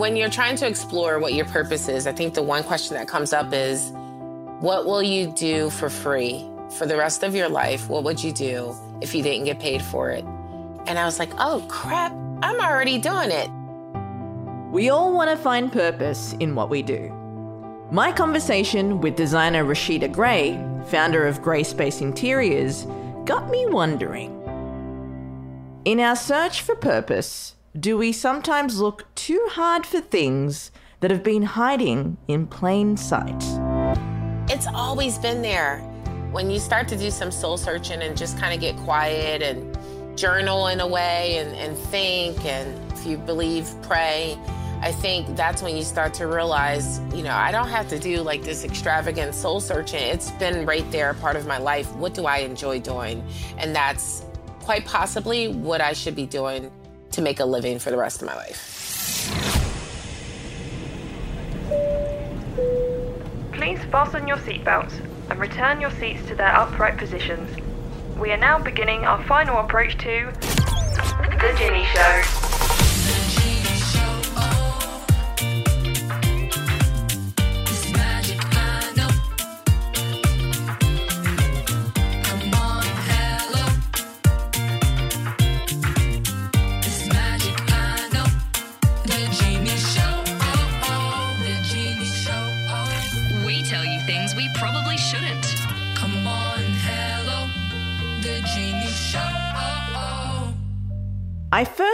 when you're trying to explore what your purpose is, I think the one question that comes up is what will you do for free for the rest of your life? What would you do if you didn't get paid for it? And I was like, oh crap, I'm already doing it. We all want to find purpose in what we do. My conversation with designer Rasheeda Gray, founder of Gray Space Interiors, got me wondering. In our search for purpose, do we sometimes look too hard for things that have been hiding in plain sight? It's always been there. When you start to do some soul searching and just kind of get quiet and journal in a way and, and think, and if you believe, pray, I think that's when you start to realize, you know, I don't have to do like this extravagant soul searching. It's been right there, part of my life. What do I enjoy doing? And that's quite possibly what I should be doing to make a living for the rest of my life. Please fasten your seatbelts and return your seats to their upright positions. We are now beginning our final approach to The Ginni Show.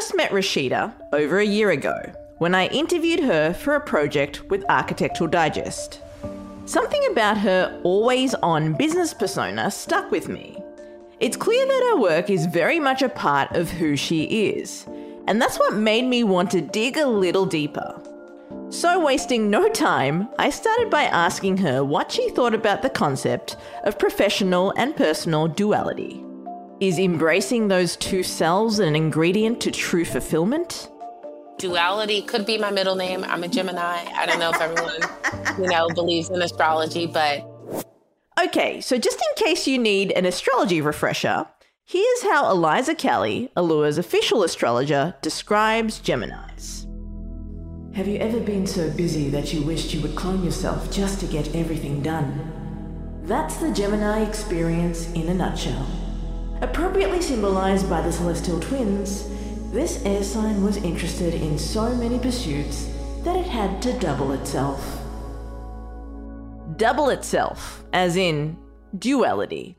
First met Rasheeda over a year ago when I interviewed her for a project with Architectural Digest. Something about her always on business persona stuck with me. It's clear that her work is very much a part of who she is, and that's what made me want to dig a little deeper. So, wasting no time, I started by asking her what she thought about the concept of professional and personal duality. Is embracing those two selves an ingredient to true fulfillment? Duality could be my middle name. I'm a Gemini. I don't know if everyone, you know, believes in astrology, but. Okay, so just in case you need an astrology refresher, here's how Aliza Kelly, Allure's official astrologer, describes Geminis. Have you ever been so busy that you wished you would clone yourself just to get everything done? That's the Gemini experience in a nutshell. Appropriately symbolized by the celestial twins, this air sign was interested in so many pursuits that it had to double itself. Double itself, as in duality.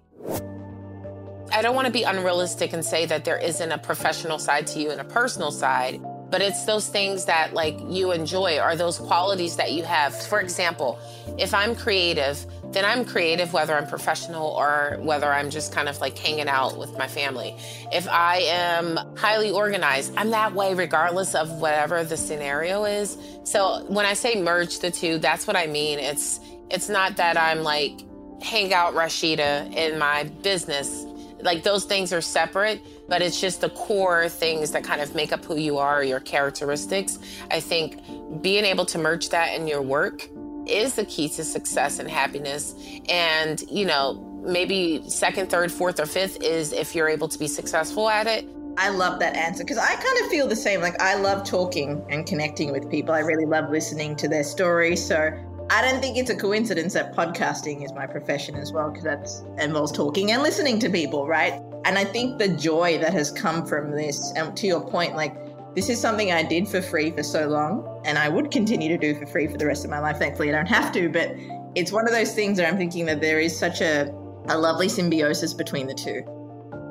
I don't want to be unrealistic and say that there isn't a professional side to you and a personal side, but it's those things that like you enjoy or those qualities that you have. For example, if I'm creative, then I'm creative whether I'm professional or whether I'm just kind of like hanging out with my family. If I am highly organized, I'm that way regardless of whatever the scenario is. So when I say merge the two, that's what I mean. It's it's not that I'm like hang out Rasheeda in my business. Like those things are separate, but it's just the core things that kind of make up who you are, your characteristics. I think being able to merge that in your work is the key to success and happiness. And, you know, maybe second, third, fourth, or fifth is if you're able to be successful at it. I love that answer because I kind of feel the same. Like, I love talking and connecting with people. I really love listening to their stories. So, I don't think it's a coincidence that podcasting is my profession as well, because that involves talking and listening to people, right? And I think the joy that has come from this, and to your point, like, this is something I did for free for so long, and I would continue to do for free for the rest of my life. Thankfully, I don't have to, but it's one of those things that I'm thinking that there is such a, a lovely symbiosis between the two.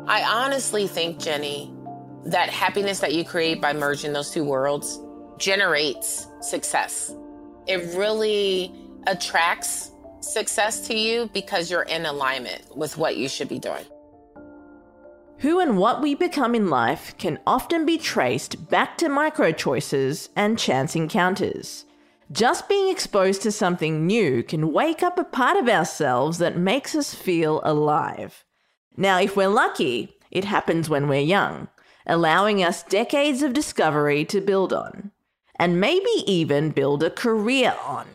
I honestly think, Ginni, that happiness that you create by merging those two worlds generates success. It really attracts success to you because you're in alignment with what you should be doing. Who and what we become in life can often be traced back to micro choices and chance encounters. Just being exposed to something new can wake up a part of ourselves that makes us feel alive. Now, if we're lucky, it happens when we're young, allowing us decades of discovery to build on, and maybe even build a career on.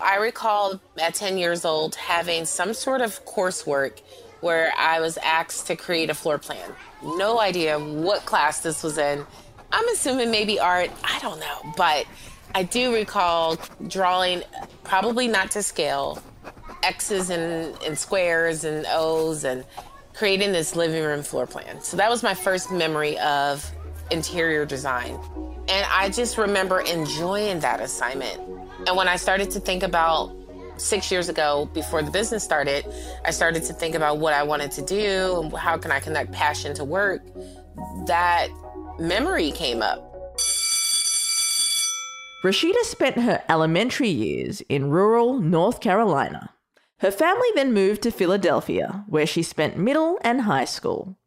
I recall at 10 years old having some sort of coursework where I was asked to create a floor plan. No idea what class this was in. I'm assuming maybe art. I don't know. But I do recall drawing, probably not to scale, X's and, and squares and O's and creating this living room floor plan. So that was my first memory of interior design. And I just remember enjoying that assignment. And when I started to think about six years ago, before the business started, I started to think about what I wanted to do and how can I connect passion to work. That memory came up. Rasheeda spent her elementary years in rural North Carolina. Her family then moved to Philadelphia, where she spent middle and high school.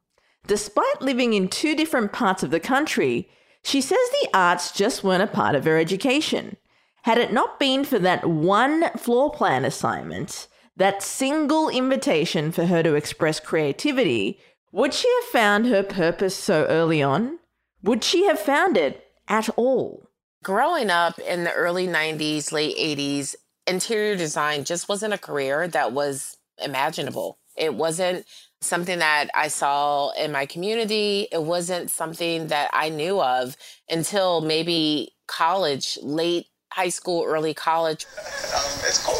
Despite living in two different parts of the country, she says the arts just weren't a part of her education. Had it not been for that one floor plan assignment, that single invitation for her to express creativity, would she have found her purpose so early on? Would she have found it at all? Growing up in the early 90s, late 80s, interior design just wasn't a career that was imaginable. It wasn't something that I saw in my community. It wasn't something that I knew of until maybe college, late high school, early college. Um, it's cool.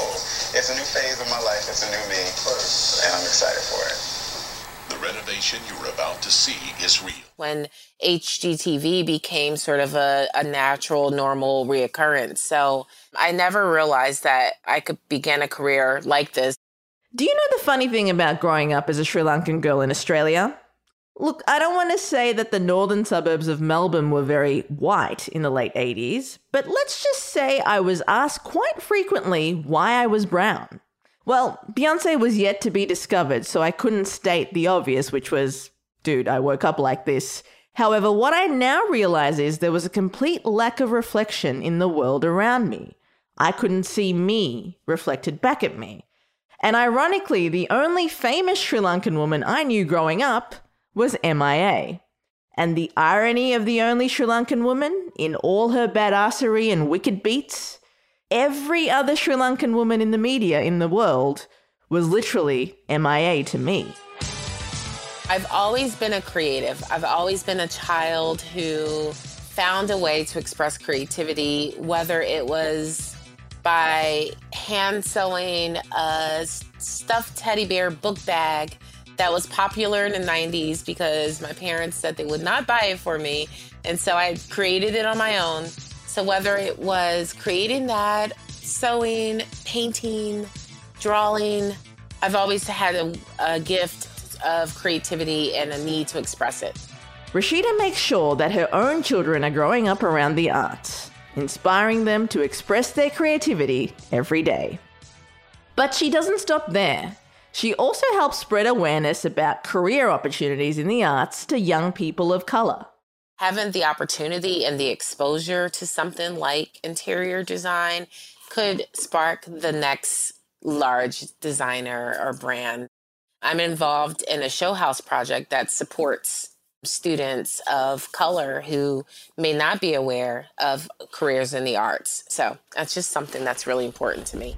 It's a new phase of my life. It's a new me, close and I'm excited for it. The renovation you're about to see is real. When HGTV became sort of a, a natural, normal reoccurrence. So I never realized that I could begin a career like this. Do you know the funny thing about growing up as a Sri Lankan girl in Australia? Look, I don't want to say that the northern suburbs of Melbourne were very white in the late 80s, but let's just say I was asked quite frequently why I was brown. Well, Beyonce was yet to be discovered, so I couldn't state the obvious, which was, dude, I woke up like this. However, what I now realize is there was a complete lack of reflection in the world around me. I couldn't see me reflected back at me. And ironically, the only famous Sri Lankan woman I knew growing up was MIA. And the irony of the only Sri Lankan woman, in all her badassery and wicked beats, every other Sri Lankan woman in the media in the world was literally MIA to me. I've always been a creative. I've always been a child who found a way to express creativity, whether it was by hand sewing a stuffed teddy bear book bag that was popular in the 90s because my parents said they would not buy it for me. And so I created it on my own. So whether it was creating that, sewing, painting, drawing, I've always had a, a gift of creativity and a need to express it. Rasheeda makes sure that her own children are growing up around the arts inspiring them to express their creativity every day. But she doesn't stop there. She also helps spread awareness about career opportunities in the arts to young people of colour. Having the opportunity and the exposure to something like interior design could spark the next large designer or brand. I'm involved in a show house project that supports students of color who may not be aware of careers in the arts. So that's just something that's really important to me.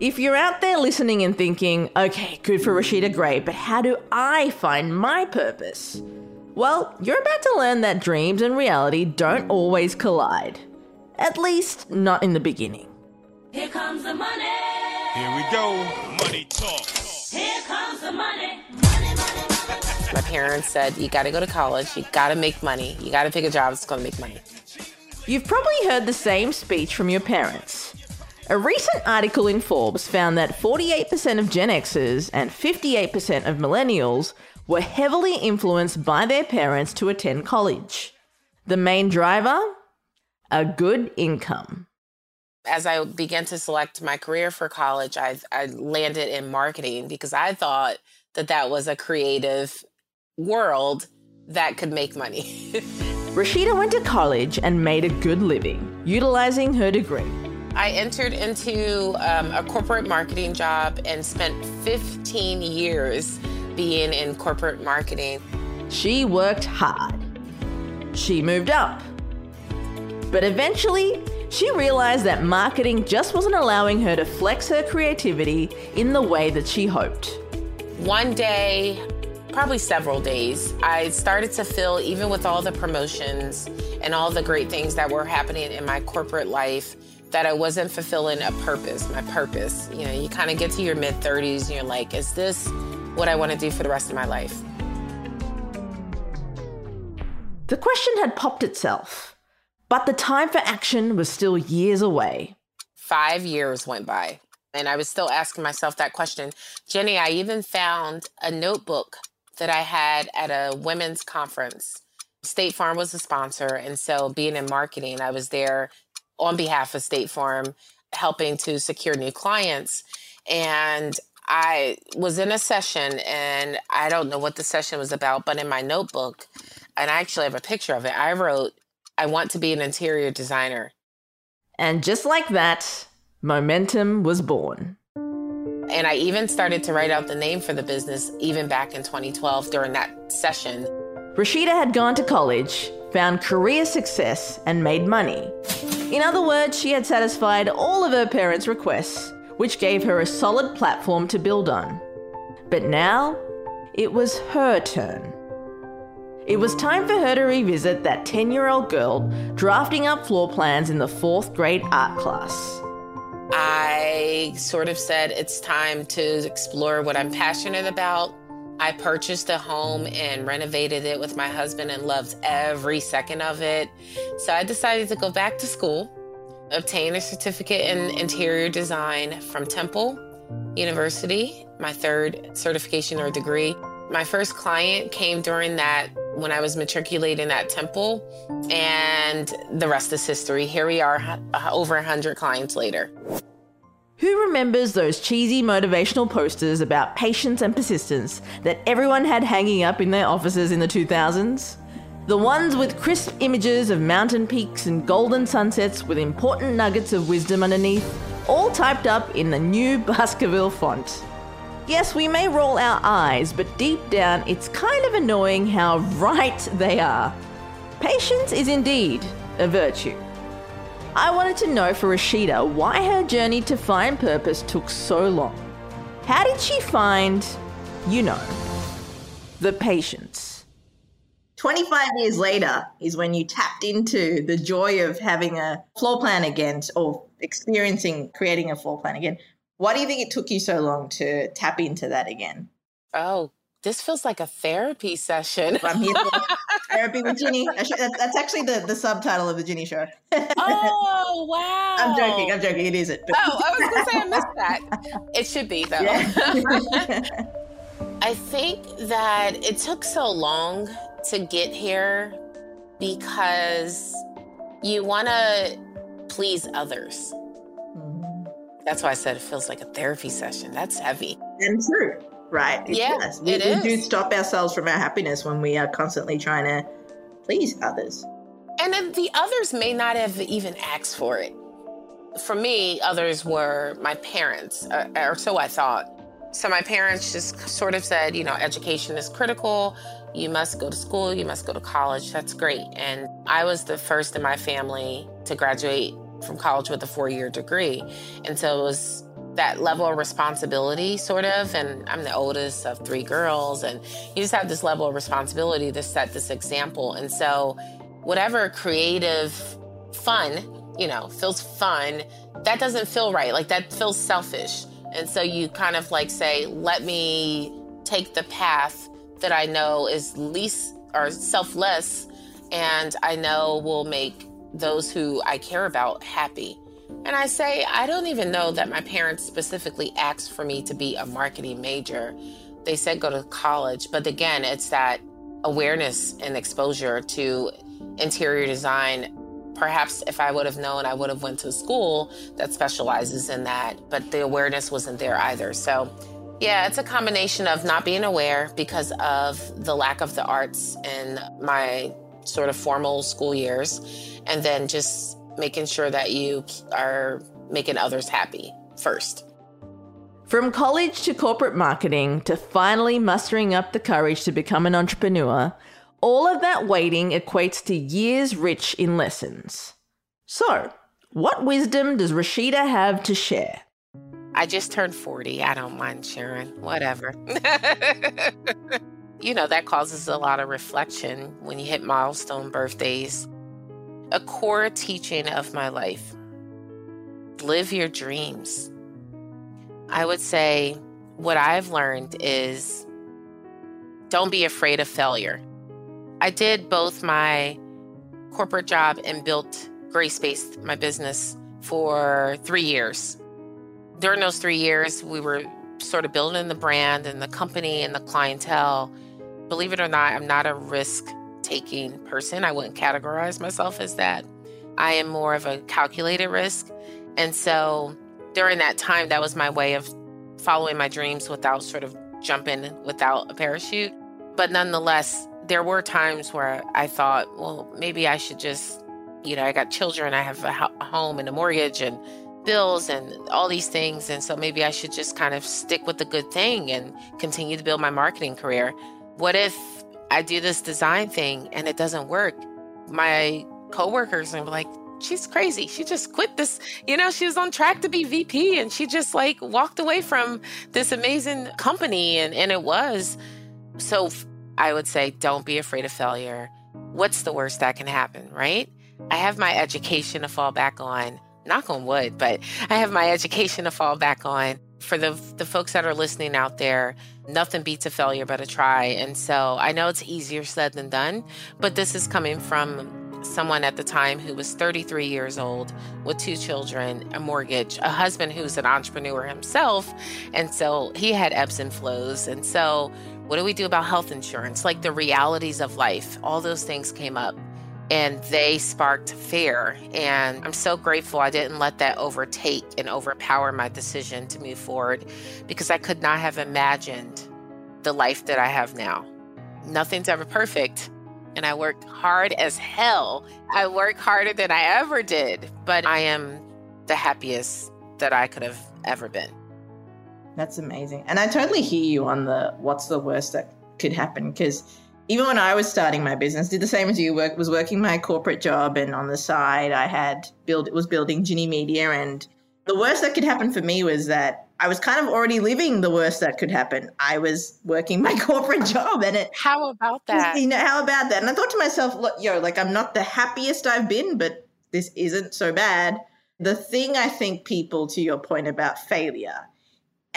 If you're out there listening and thinking, okay, good for Rasheeda Gray, but how do I find my purpose? Well, you're about to learn that dreams and reality don't always collide. At least, not in the beginning. Here comes the money. Here we go. Money talk. Here comes the money. My parents said, you got to go to college, you got to make money, you got to pick a job that's going to make money. You've probably heard the same speech from your parents. A recent article in Forbes found that 48% of Gen Xers and 58% of millennials were heavily influenced by their parents to attend college. The main driver? A good income. As I began to select my career for college, I, I landed in marketing because I thought that that was a creative world that could make money. Rasheeda went to college and made a good living, utilizing her degree. I entered into um, a corporate marketing job and spent 15 years being in corporate marketing. She worked hard. She moved up. But eventually, she realized that marketing just wasn't allowing her to flex her creativity in the way that she hoped. One day, probably several days. I started to feel, even with all the promotions and all the great things that were happening in my corporate life, that I wasn't fulfilling a purpose, my purpose. You know, you kind of get to your mid 30s and you're like, is this what I want to do for the rest of my life? The question had popped itself, but the time for action was still years away. Five years went by, and I was still asking myself that question. Ginni, I even found a notebook that I had at a women's conference. State Farm was a sponsor, and so being in marketing, I was there on behalf of State Farm, helping to secure new clients. And I was in a session, and I don't know what the session was about, but in my notebook, and I actually have a picture of it, I wrote, I want to be an interior designer. And just like that, momentum was born. And I even started to write out the name for the business even back in 2012 during that session. Rasheeda had gone to college, found career success, and made money. In other words, she had satisfied all of her parents' requests, which gave her a solid platform to build on. But now, it was her turn. It was time for her to revisit that 10 year old girl drafting up floor plans in the fourth grade art class. I sort of said it's time to explore what I'm passionate about. I purchased a home and renovated it with my husband and loved every second of it. So I decided to go back to school, obtain a certificate in interior design from Temple University, my third certification or degree. My first client came during that when I was matriculating at Temple, and the rest is history. Here we are, over 100 clients later. Who remembers those cheesy motivational posters about patience and persistence that everyone had hanging up in their offices in the 2000s? The ones with crisp images of mountain peaks and golden sunsets with important nuggets of wisdom underneath, all typed up in the new Baskerville font. Yes, we may roll our eyes, but deep down it's kind of annoying how right they are. Patience is indeed a virtue. I wanted to know for Rasheeda why her journey to find purpose took so long. How did she find, you know, the patience? 25 years later is when you tapped into the joy of having a floor plan again or experiencing creating a floor plan again. Why do you think it took you so long to tap into that again? Oh, this feels like a therapy session. I'm here for therapy with Ginni. That's actually the, the subtitle of the Ginni show. oh, wow. I'm joking. I'm joking. It isn't. But... Oh, I was going to say I missed that. It should be, though. Yeah. I think that it took so long to get here because you want to please others. Mm-hmm. That's why I said it feels like a therapy session. That's heavy. And true right? It yeah, does. We, we do stop ourselves from our happiness when we are constantly trying to please others. And then the others may not have even asked for it. For me, others were my parents, uh, or so I thought. So my parents just sort of said, you know, education is critical. You must go to school, you must go to college. That's great. And I was the first in my family to graduate from college with a four year degree. And so it was that level of responsibility, sort of. And I'm the oldest of three girls, and you just have this level of responsibility to set this example. And so, whatever creative fun, you know, feels fun, that doesn't feel right. Like that feels selfish. And so, you kind of like say, let me take the path that I know is least or selfless and I know will make those who I care about happy. And I say, I don't even know that my parents specifically asked for me to be a marketing major. They said go to college. But again, it's that awareness and exposure to interior design. Perhaps if I would have known, I would have went to school that specializes in that, but the awareness wasn't there either. So yeah, it's a combination of not being aware because of the lack of the arts in my sort of formal school years, and then just making sure that you are making others happy first. From college to corporate marketing to finally mustering up the courage to become an entrepreneur, all of that waiting equates to years rich in lessons. So, what wisdom does Rasheeda have to share? I just turned 40. I don't mind sharing. Whatever. you know, that causes a lot of reflection when you hit milestone birthdays. A core teaching of my life live your dreams. I would say what I've learned is don't be afraid of failure. I did both my corporate job and built Gray Space my business, for three years. During those three years, we were sort of building the brand and the company and the clientele. Believe it or not, I'm not a risk taking person. I wouldn't categorize myself as that. I am more of a calculated risk. And so during that time, that was my way of following my dreams without sort of jumping without a parachute. But nonetheless, there were times where I thought, well, maybe I should just, you know, I got children, I have a, home and a mortgage and bills and all these things. And so maybe I should just kind of stick with the good thing and continue to build my marketing career. What if I do this design thing and it doesn't work? My coworkers are like, she's crazy. She just quit this, you know, she was on track to be VP and she just like walked away from this amazing company and, and it was. So I would say don't be afraid of failure. What's the worst that can happen, right? I have my education to fall back on. Knock on wood, but I have my education to fall back on. For the the folks that are listening out there, nothing beats a failure but a try. And so I know it's easier said than done, but this is coming from someone at the time who was 33 years old with two children, a mortgage, a husband who's an entrepreneur himself. And so he had ebbs and flows. And so, what do we do about health insurance? Like the realities of life, all those things came up and they sparked fear. And I'm so grateful I didn't let that overtake and overpower my decision to move forward because I could not have imagined the life that I have now. Nothing's ever perfect and I work hard as hell. I work harder than I ever did, but I am the happiest that I could have ever been. That's amazing. And I totally hear you on the what's the worst that could happen because even when I was starting my business, did the same as you. Work was working my corporate job, and on the side, I had build was building Ginni Media. And the worst that could happen for me was that I was kind of already living the worst that could happen. I was working my corporate job and it How about that? You know, how about that? And I thought to myself, look, yo, like I'm not the happiest I've been, but this isn't so bad. The thing I think people to your point about failure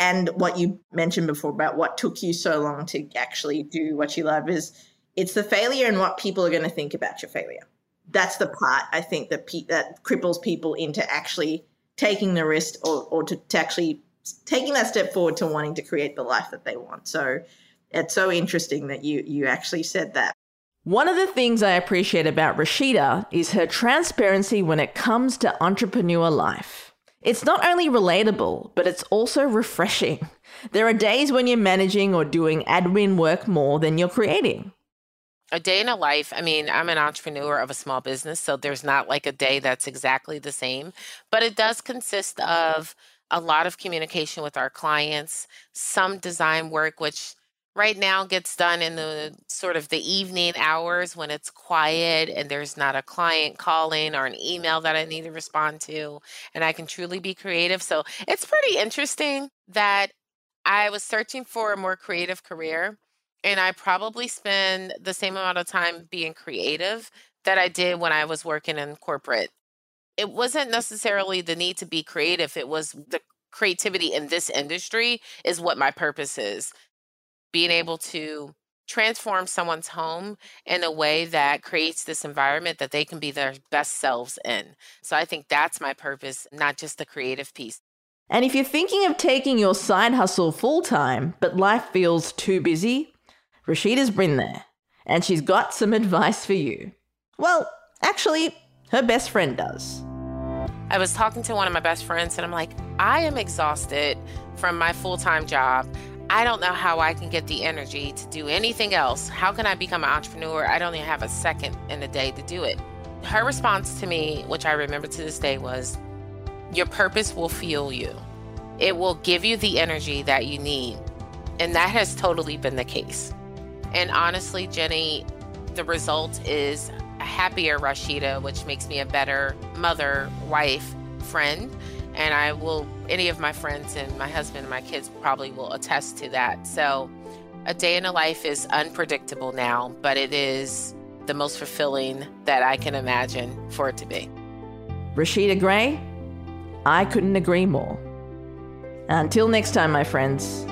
and what you mentioned before about what took you so long to actually do what you love is it's the failure and what people are going to think about your failure. That's the part I think that pe- that cripples people into actually taking the risk or, or to, to actually taking that step forward to wanting to create the life that they want. So it's so interesting that you you actually said that. One of the things I appreciate about Rasheeda is her transparency when it comes to entrepreneur life. It's not only relatable, but it's also refreshing. There are days when you're managing or doing admin work more than you're creating. A day in a life, I mean, I'm an entrepreneur of a small business, so there's not like a day that's exactly the same, but it does consist of a lot of communication with our clients, some design work, which right now gets done in the sort of the evening hours when it's quiet and there's not a client calling or an email that I need to respond to, and I can truly be creative. So it's pretty interesting that I was searching for a more creative career. And I probably spend the same amount of time being creative that I did when I was working in corporate it wasn't necessarily the need to be creative. It was the creativity in this industry is what my purpose is. Being able to transform someone's home in a way that creates this environment that they can be their best selves in. So I think that's my purpose, not just the creative piece. And if you're thinking of taking your side hustle full time, but life feels too busy, Rasheeda's been there, and she's got some advice for you. Well, actually, her best friend does. I was talking to one of my best friends and I'm like, I am exhausted from my full time job. I don't know how I can get the energy to do anything else. How can I become an entrepreneur? I don't even have a second in the day to do it. Her response to me, which I remember to this day, was Your purpose will fuel you, it will give you the energy that you need. And that has totally been the case. And honestly, Ginni, the result is a happier Rasheeda, which makes me a better mother, wife, friend. And I will, any of my friends and my husband and my kids probably will attest to that. So A day in a life is unpredictable now, but it is the most fulfilling that I can imagine for it to be. Rasheeda Gray, I couldn't agree more. Until next time, my friends,